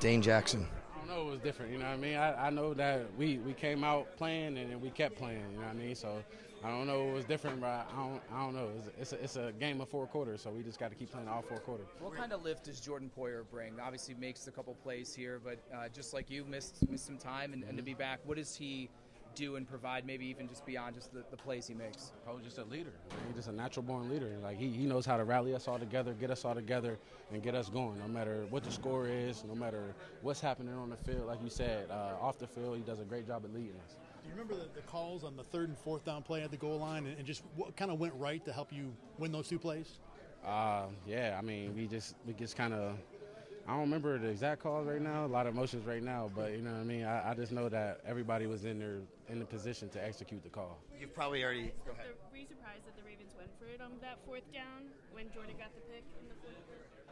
Dane Jackson. I don't know. It was different. You know what I mean? I, I know that we, we came out playing and then we kept playing. You know what I mean? So I don't know. It was different, but I don't, I don't know. It's, it's, a, it's a game of four quarters, so we just got to keep playing all four quarters. What kind of lift does Jordan Poyer bring? Obviously, makes a couple plays here, but uh, just like you, missed missed some time, and, and to be back, what does he do and provide? Maybe even just beyond just the, the plays he makes. Oh, just a leader. He's just a natural born leader. Like he, he knows how to rally us all together, get us all together, and get us going. No matter what the score is, no matter what's happening on the field. Like you said, uh, off the field, he does a great job at leading us. Do you remember the, the, calls on the third and fourth down play at the goal line, and, and just what kind of went right to help you win those two plays? Uh, yeah, I mean, we just we just kind of. I don't remember the exact calls right now. A lot of emotions right now, but you know what I mean. I, I just know that everybody was in their in the position to execute the call. You've probably already. Go ahead. Were you surprised that the Ravens went for it on that fourth down when Jordan got the pick in the fourth?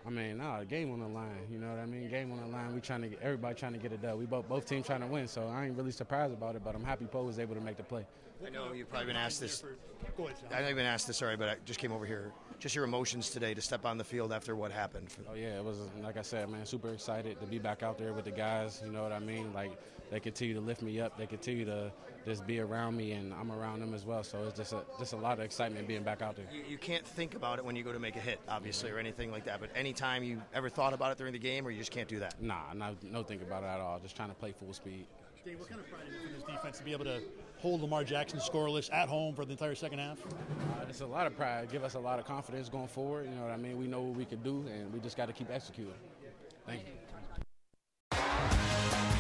I mean, nah, game on the line. You know what I mean? Game on the line. We trying to get everybody trying to get it done. We both both teams trying to win, so I ain't really surprised about it. But I'm happy Poe was able to make the play. I know you've probably been asked this. Go ahead, I know you've been asked this Sorry, but I just came over here. Just your emotions today to step on the field after what happened. Oh yeah, it was like I said, man. Super excited to be back out there with the guys. You know what I mean? Like they continue to lift me up. They continue to just be around me, and I'm around them as well. So it's just a, just a lot of excitement being back out there. You, you can't think about it when you go to make a hit, obviously, or anything like that. But anytime you ever thought about it during the game, or you just can't do that. Nah, no, no think about it at all. Just trying to play full speed. Dave, what kind of pride is it for this defense to be able to hold Lamar Jackson scoreless at home for the entire second half? Uh, it's a lot of pride. Give us a lot of confidence going forward. You know what I mean? We know what we can do, and we just got to keep executing.